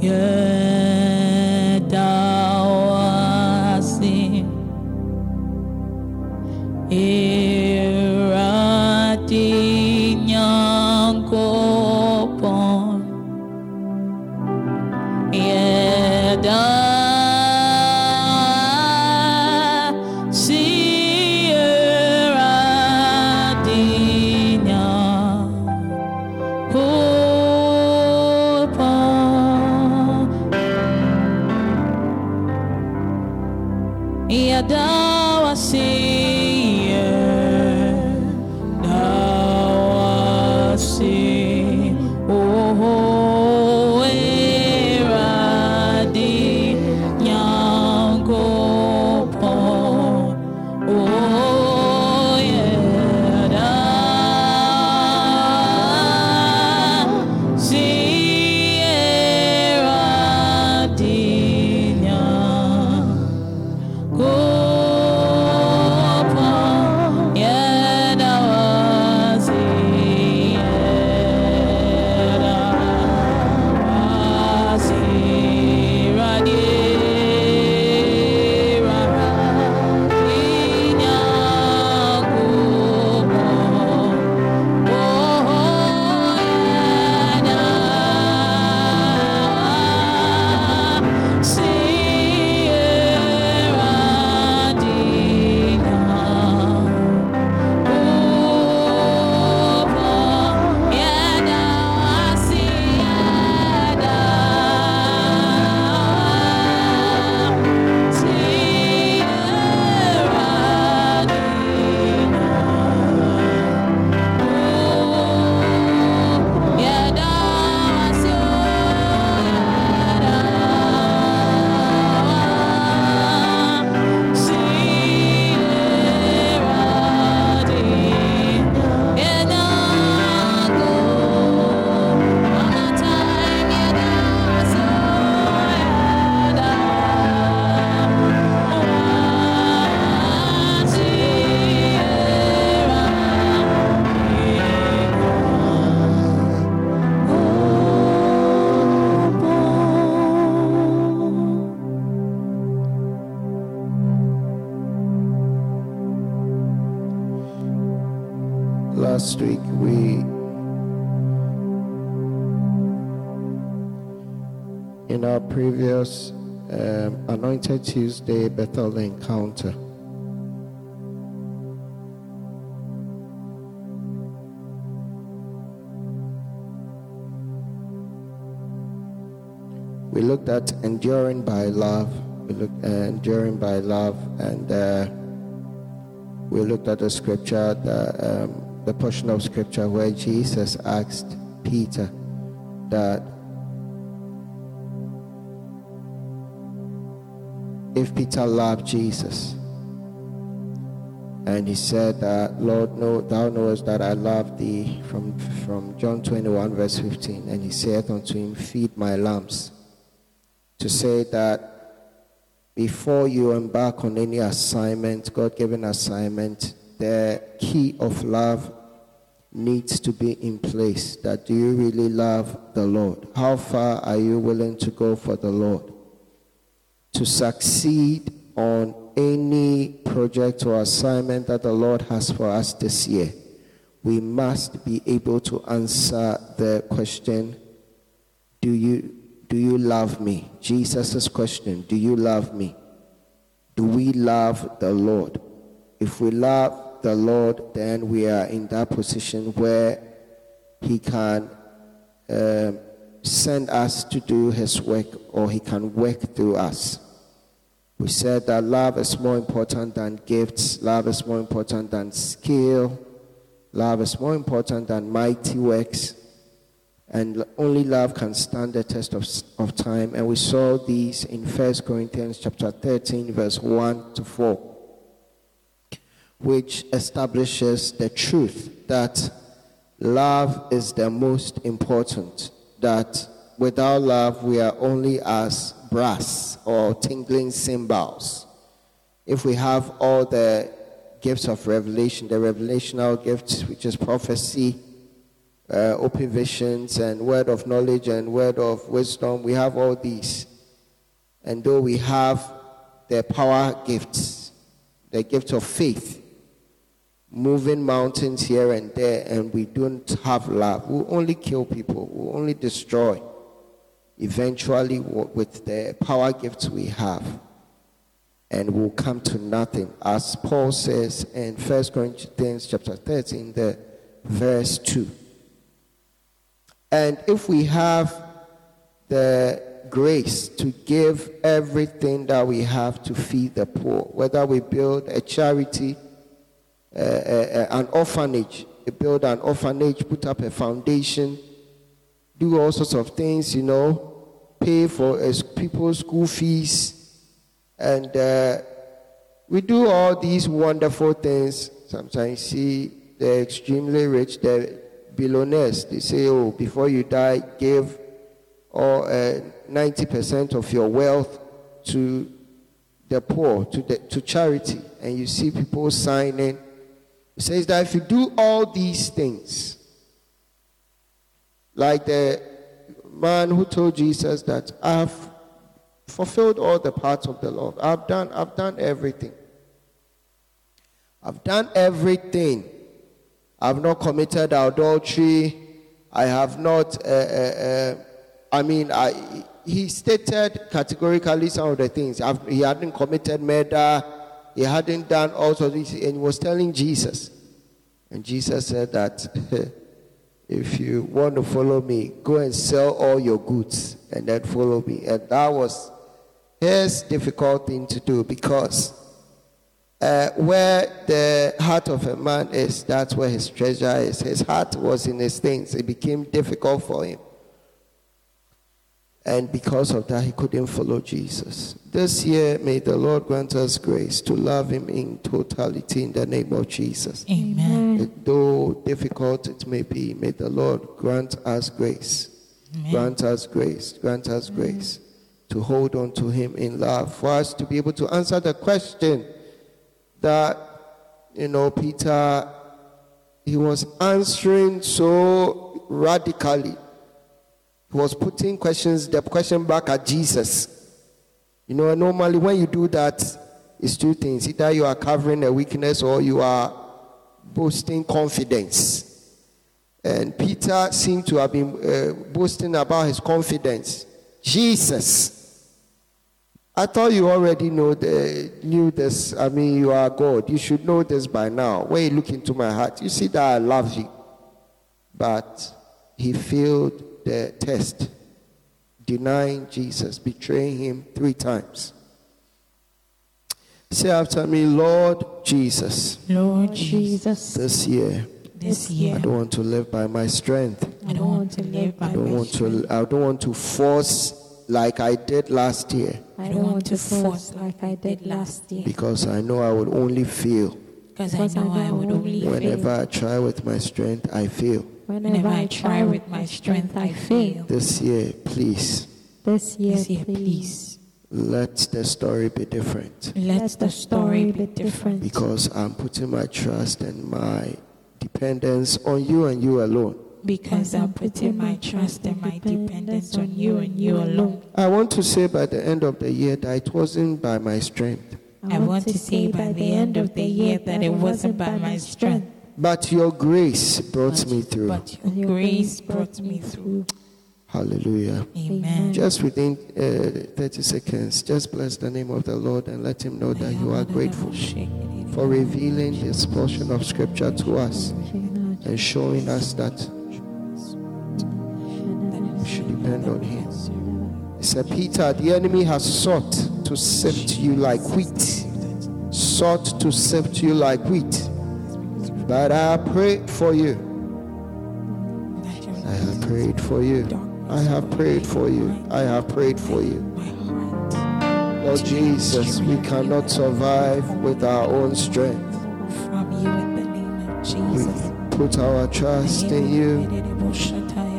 yedawasi Anointed Tuesday Bethel encounter. We looked at enduring by love. We looked at enduring by love, and uh, we looked at the scripture, the, um, the portion of scripture where Jesus asked Peter that if Peter loved Jesus, and he said that Lord, thou knowest that I love thee from from John 21 verse 15, and he saith unto him, Feed my lambs. To say that before you embark on any assignment, God given assignment, the key of love needs to be in place. That do you really love the Lord? How far are you willing to go for the Lord? To succeed on any project or assignment that the Lord has for us this year, we must be able to answer the question Do you, do you love me? Jesus' question Do you love me? Do we love the Lord? If we love the Lord, then we are in that position where He can um, send us to do His work or He can work through us. We said that love is more important than gifts, love is more important than skill, love is more important than mighty works, and only love can stand the test of, of time. And we saw these in 1 Corinthians chapter 13, verse 1 to 4, which establishes the truth that love is the most important, that without love we are only as brass or tingling cymbals. If we have all the gifts of revelation, the revelational gifts, which is prophecy, uh, open visions and word of knowledge and word of wisdom. We have all these. And though we have the power gifts, the gift of faith, moving mountains here and there, and we don't have love, we'll only kill people, we'll only destroy. Eventually, with the power gifts we have, and we'll come to nothing. As Paul says in 1 Corinthians chapter 13, the verse 2. And if we have the grace to give everything that we have to feed the poor, whether we build a charity, uh, uh, an orphanage, build an orphanage, put up a foundation, do all sorts of things, you know, pay for uh, people's school fees, and uh, we do all these wonderful things. Sometimes see the extremely rich, the billionaires, they say, oh, before you die, give or uh, 90% of your wealth to the poor, to, the, to charity. And you see people signing. It says that if you do all these things, like the man who told Jesus that I've fulfilled all the parts of the law. I've done, I've done everything. I've done everything. I've not committed adultery. I have not, uh, uh, uh, I mean, I, he stated categorically some of the things. I've, he hadn't committed murder. He hadn't done all sorts of things. And he was telling Jesus. And Jesus said that if you want to follow me, go and sell all your goods and then follow me. And that was his difficult thing to do because uh, where the heart of a man is, that's where his treasure is. His heart was in his things. It became difficult for him. And because of that, he couldn't follow Jesus. This year, may the Lord grant us grace to love him in totality in the name of Jesus. Amen. Though difficult it may be, may the Lord grant us grace. Grant us grace. Grant us grace to hold on to Him in love. For us to be able to answer the question that, you know, Peter, he was answering so radically. He was putting questions, the question back at Jesus. You know, normally when you do that, it's two things. Either you are covering a weakness or you are boasting confidence. And Peter seemed to have been uh, boasting about his confidence. Jesus, I thought you already know the, knew this. I mean, you are God. You should know this by now. When you look into my heart, you see that I love you. But he failed the test, denying Jesus, betraying him three times. Say after me, Lord Jesus, Lord Jesus, this year this year. I don't want to live by my strength. I don't want to live by I don't my want strength. to. I don't want to force like I did last year I don't want to force like I did last year because I know I would only fail because I know I would only whenever fail. I try with my strength. I fail. Whenever I try with my strength, I fail. This year, please. This year, This year, please, please, let the story be different. Let the story be different. because I'm putting my trust and my dependence on you and you alone. because I'm putting my trust and my dependence on you and you alone. I want to say by the end of the year that it wasn't by my strength, I want to say by the end of the year that it wasn't by my strength, but your grace brought me through. but your grace brought me through. Hallelujah. Amen. Just within uh, 30 seconds, just bless the name of the Lord and let Him know that you are grateful for revealing this portion of Scripture to us and showing us that we should depend on Him. He said, Peter, the enemy has sought to sift you like wheat, sought to sift you like wheat. But I prayed for you. I have prayed for you. I have prayed for you. I have prayed for you. Lord Jesus, we cannot survive with our own strength. From you in the name of We put our trust in you.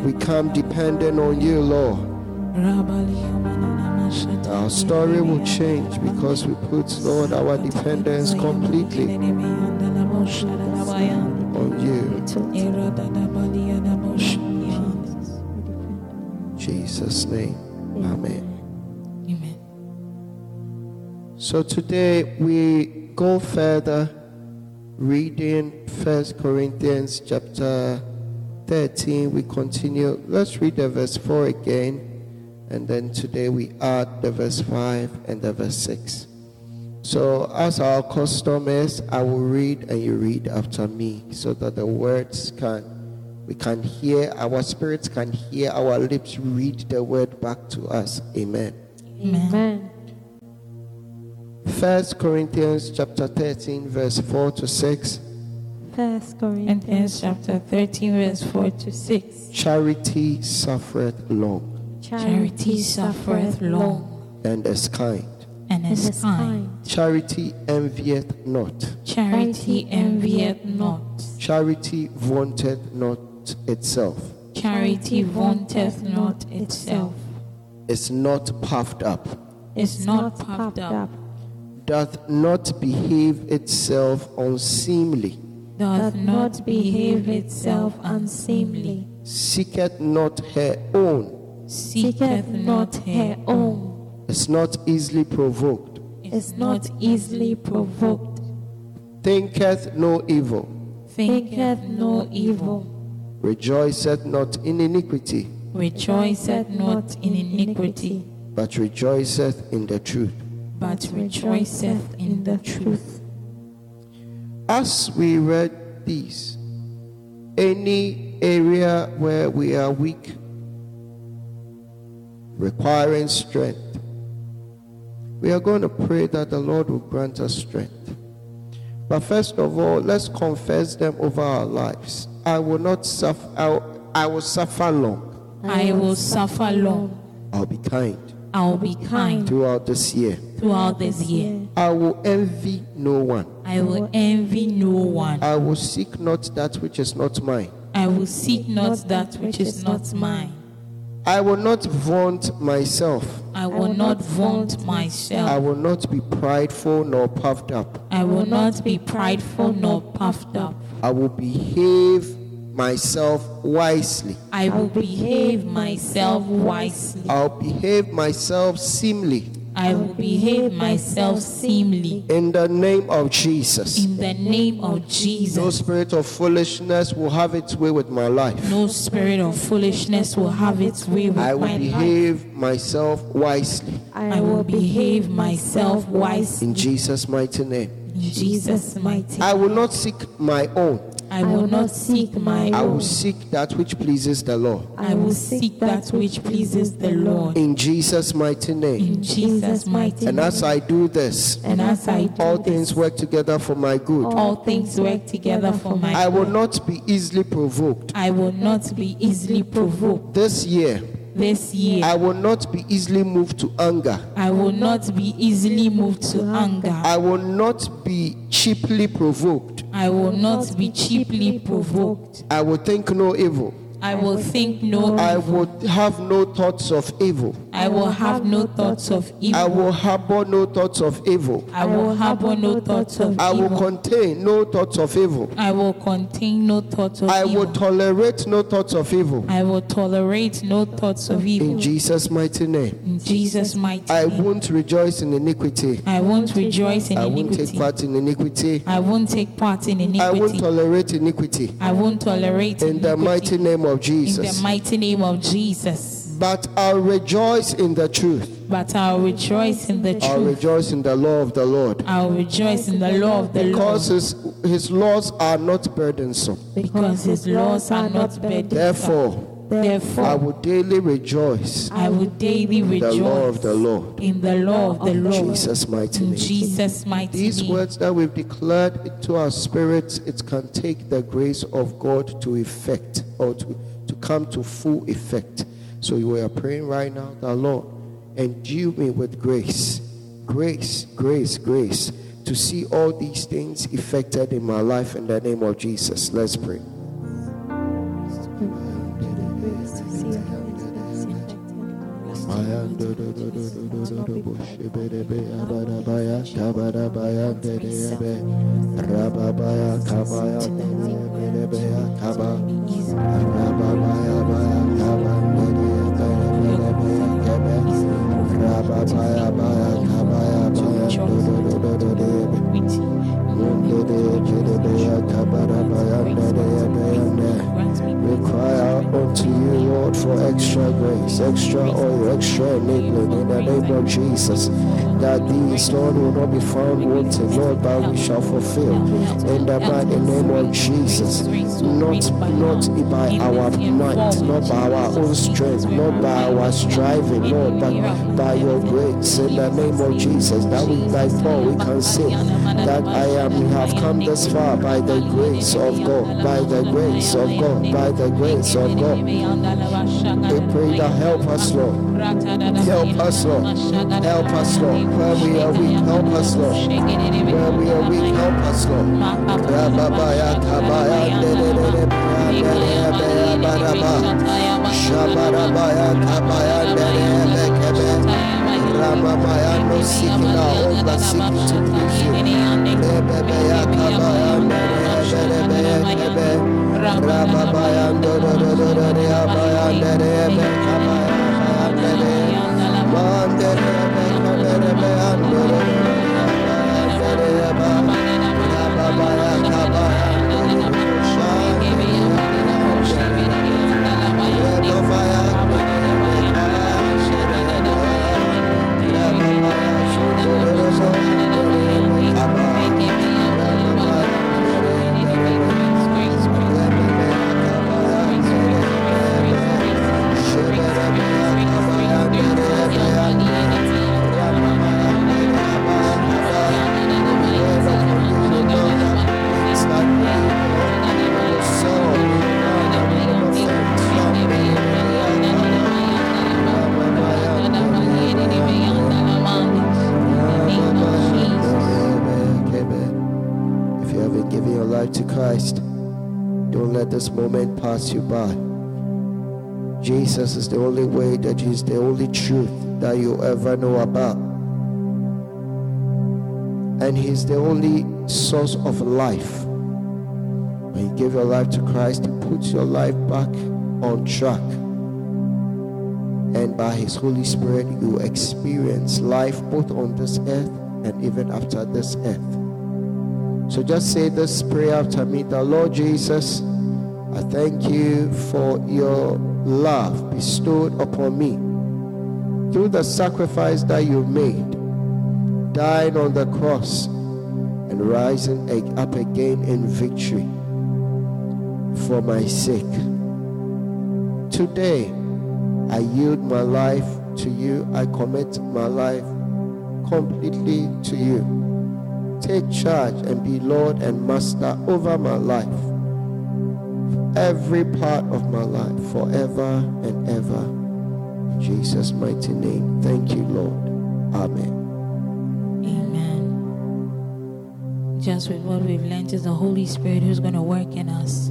We come dependent on you, Lord. Our story will change because we put, Lord, our dependence completely Jesus' name. Amen. Amen. So today we go further reading First Corinthians chapter 13. We continue. Let's read the verse 4 again. And then today we add the verse 5 and the verse 6. So, as our custom is, I will read and you read after me so that the words can, we can hear, our spirits can hear, our lips read the word back to us. Amen. Amen. First Corinthians chapter 13, verse 4 to 6. First Corinthians Corinthians chapter 13, verse 4 to 6. Charity suffereth long Charity suffereth long and is kind. and and is is kind. kind. Charity envieth not. Charity envieth not. Charity vaunteth not itself, Charity vaunteth not itself. is not puffed up, Is not puffed up. doth not behave itself unseemly, Doth not behave itself unseemly. seeketh not her own, Seeketh not her own. is not easily provoked, Is not easily provoked. thinketh no evil, Thinketh no evil. Rejoiceth not in iniquity, Rejoiceth not in iniquity. but rejoiceth in the truth. But rejoiceth in the truth. As we read these, any area where we are weak, requiring strength, we are going to pray that the Lord will grant us strength. But first of all, let's confess them over our lives. I will not suffer, I will, I will suffer long. I will suffer long. I'll be kind I will be kind throughout this year. throughout this year. I will envy no one. I will envy no one. I will seek not that which is not mine. I will seek not that which is not mine. I will not vaunt myself. I will not vaunt myself. I will not be prideful nor puffed up. I will not be prideful nor puffed up. I will behave myself wisely. I will behave myself wisely. I'll behave myself seemly I will behave myself seemly. in the name of Jesus. In the name of Jesus. No spirit of foolishness will have its way with my life. No spirit of foolishness will have its way with my life. I will my life. behave myself wisely I will behave myself wisely. in Jesus' mighty name. In Jesus' mighty name. I will not seek my own. I will not seek my I will seek that which pleases the Lord. I will seek that which pleases the Lord. In Jesus' mighty name. In Jesus' mighty And name. as I do this, And as I all do things work together for my good. all things work together for my I will not be easily provoked. I will not be easily provoked This year, this year. I will not be easily moved to anger. I will not be easily moved to anger. I will not be cheaply provoked. I will not be cheaply provoked. I will think no evil. I will think no I will have no thoughts of evil. I will have no thoughts of evil. I will harbor no thoughts of evil. I will harbor no thoughts of evil. I will contain no thoughts of evil. I will contain no thoughts of evil. I will tolerate no thoughts of evil. I will tolerate no thoughts of evil. In. Jesus' mighty name. In Jesus' mighty name. I won't rejoice in iniquity. I won't rejoice in iniquity. I won't take part in iniquity. I won't take part in iniquity. I won't tolerate iniquity. I won't tolerate iniquity. In the mighty name of In the mighty name of Jesus. But I'll rejoice in the truth. But I'll rejoice in the truth. I'll rejoice in the law of the Lord. I'll rejoice in the law of the Because Lord. his, his laws are not burdensome. Because his laws are not burdensome. Therefore, I will daily rejoice I will daily in the law of rejoice the Lord. in the law of the Lord. Jesus' mighty In name. Jesus' mighty These name. words that we've declared into our spirits, it can take the grace of God to effect or to, to come to full effect. So we are praying right now that Lord, endue me with grace, grace, grace, grace to see all these things effected in my life in the name of Jesus. Let's pray. Shibidibiyabadabaya, Tabadabaya, Dedibe, Rababaya, Kabaya, Dedibiya, Kaba, Rababaya, Baya, Kaba, Dedibiya, Kaba, Rababaya, Baya, Kabaya, Baya, Dedibiya, For extra grace, extra oil, extra enabling in the name of Jesus. That these, Lord, will not be found wanting, Lord, but we shall fulfill in the name of Jesus. Not, not by our might, not by our own strength, not by our striving, Lord, but by your grace in the name of Jesus. That we, by Paul, we can say that I am, have come this far by the grace of God, by the grace of God, by the grace of God. We pray that help us, Lord. Help us, Lord. Help us, Lord. Where we are weak, help us, Lord. Where we are weak, help us, Lord. Rababaya. Shabarabaya, kabaya, dededede, kebe. Ramamaya, no sikina, oba siki to please you. Rebebeya, kabaya, dededede, kebe. Rababaya, abaya, dededede. Mandelebe, kabelebe, to Christ, don't let this moment pass you by. Jesus is the only way, that He's the only truth that you ever know about. And He's the only source of life. When you give your life to Christ, He puts your life back on track. And by His Holy Spirit, you experience life both on this earth and even after this earth. So just say this prayer after me. The Lord Jesus, I thank you for your love bestowed upon me through the sacrifice that you made, dying on the cross and rising up again in victory for my sake. Today, I yield my life to you. I commit my life completely to you. Take charge and be Lord and Master over my life, every part of my life, forever and ever. In Jesus' mighty name. Thank you, Lord. Amen. Amen. Just with what we've learned is the Holy Spirit who's going to work in us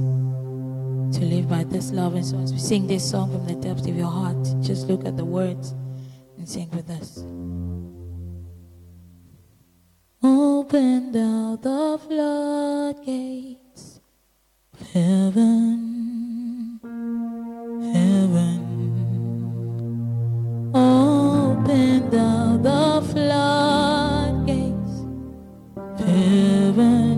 to live by this love. And so as we sing this song from the depths of your heart, just look at the words and sing with us. Oh, Open thou the floodgates. Of heaven, heaven. Open thou the floodgates. Of heaven,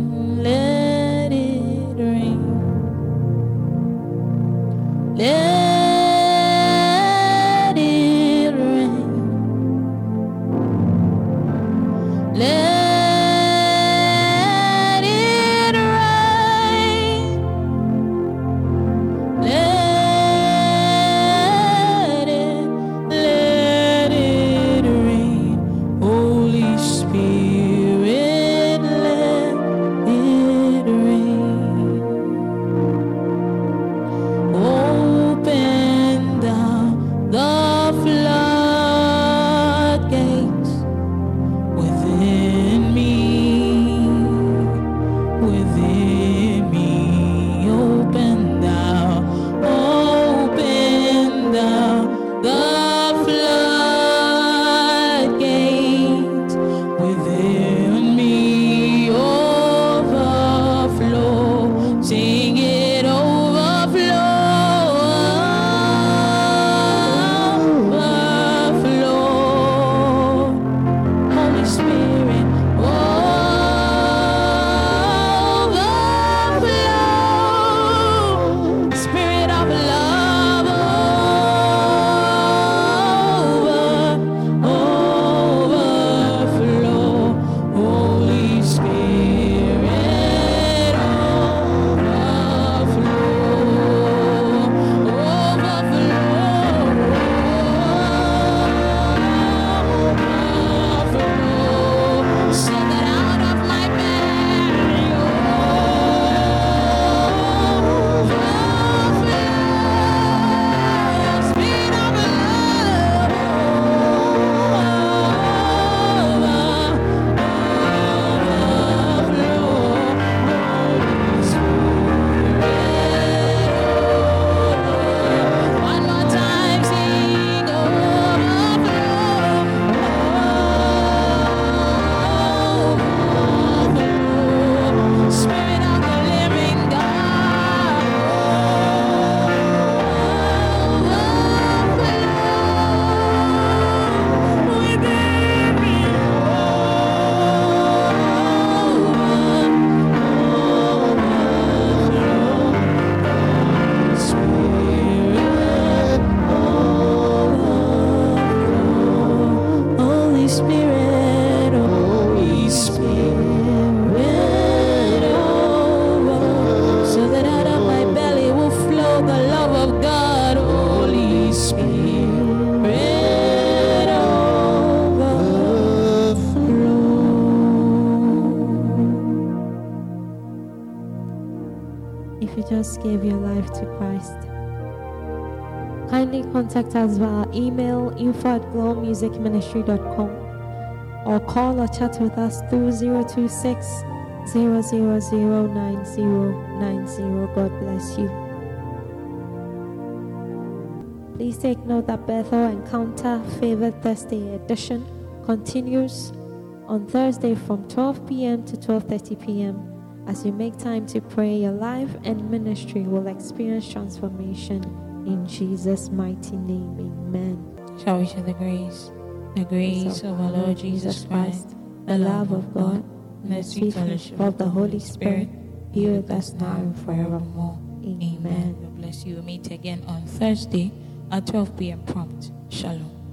contact us via email info at glowmusicministry.com or call or chat with us through 026 0009090. God bless you. Please take note that Bethel Encounter Favored Thursday edition continues on Thursday from 12 p.m. to 12:30 p.m. As you make time to pray, your life and ministry will experience transformation in Jesus' mighty name. Amen. Shall we share the grace? The grace of our Lord Jesus Christ, the love of God, and the sweet fellowship of the Holy Spirit be with us now and forevermore. Amen. God bless you. We'll meet again on Thursday at 12 p.m. prompt. Shalom.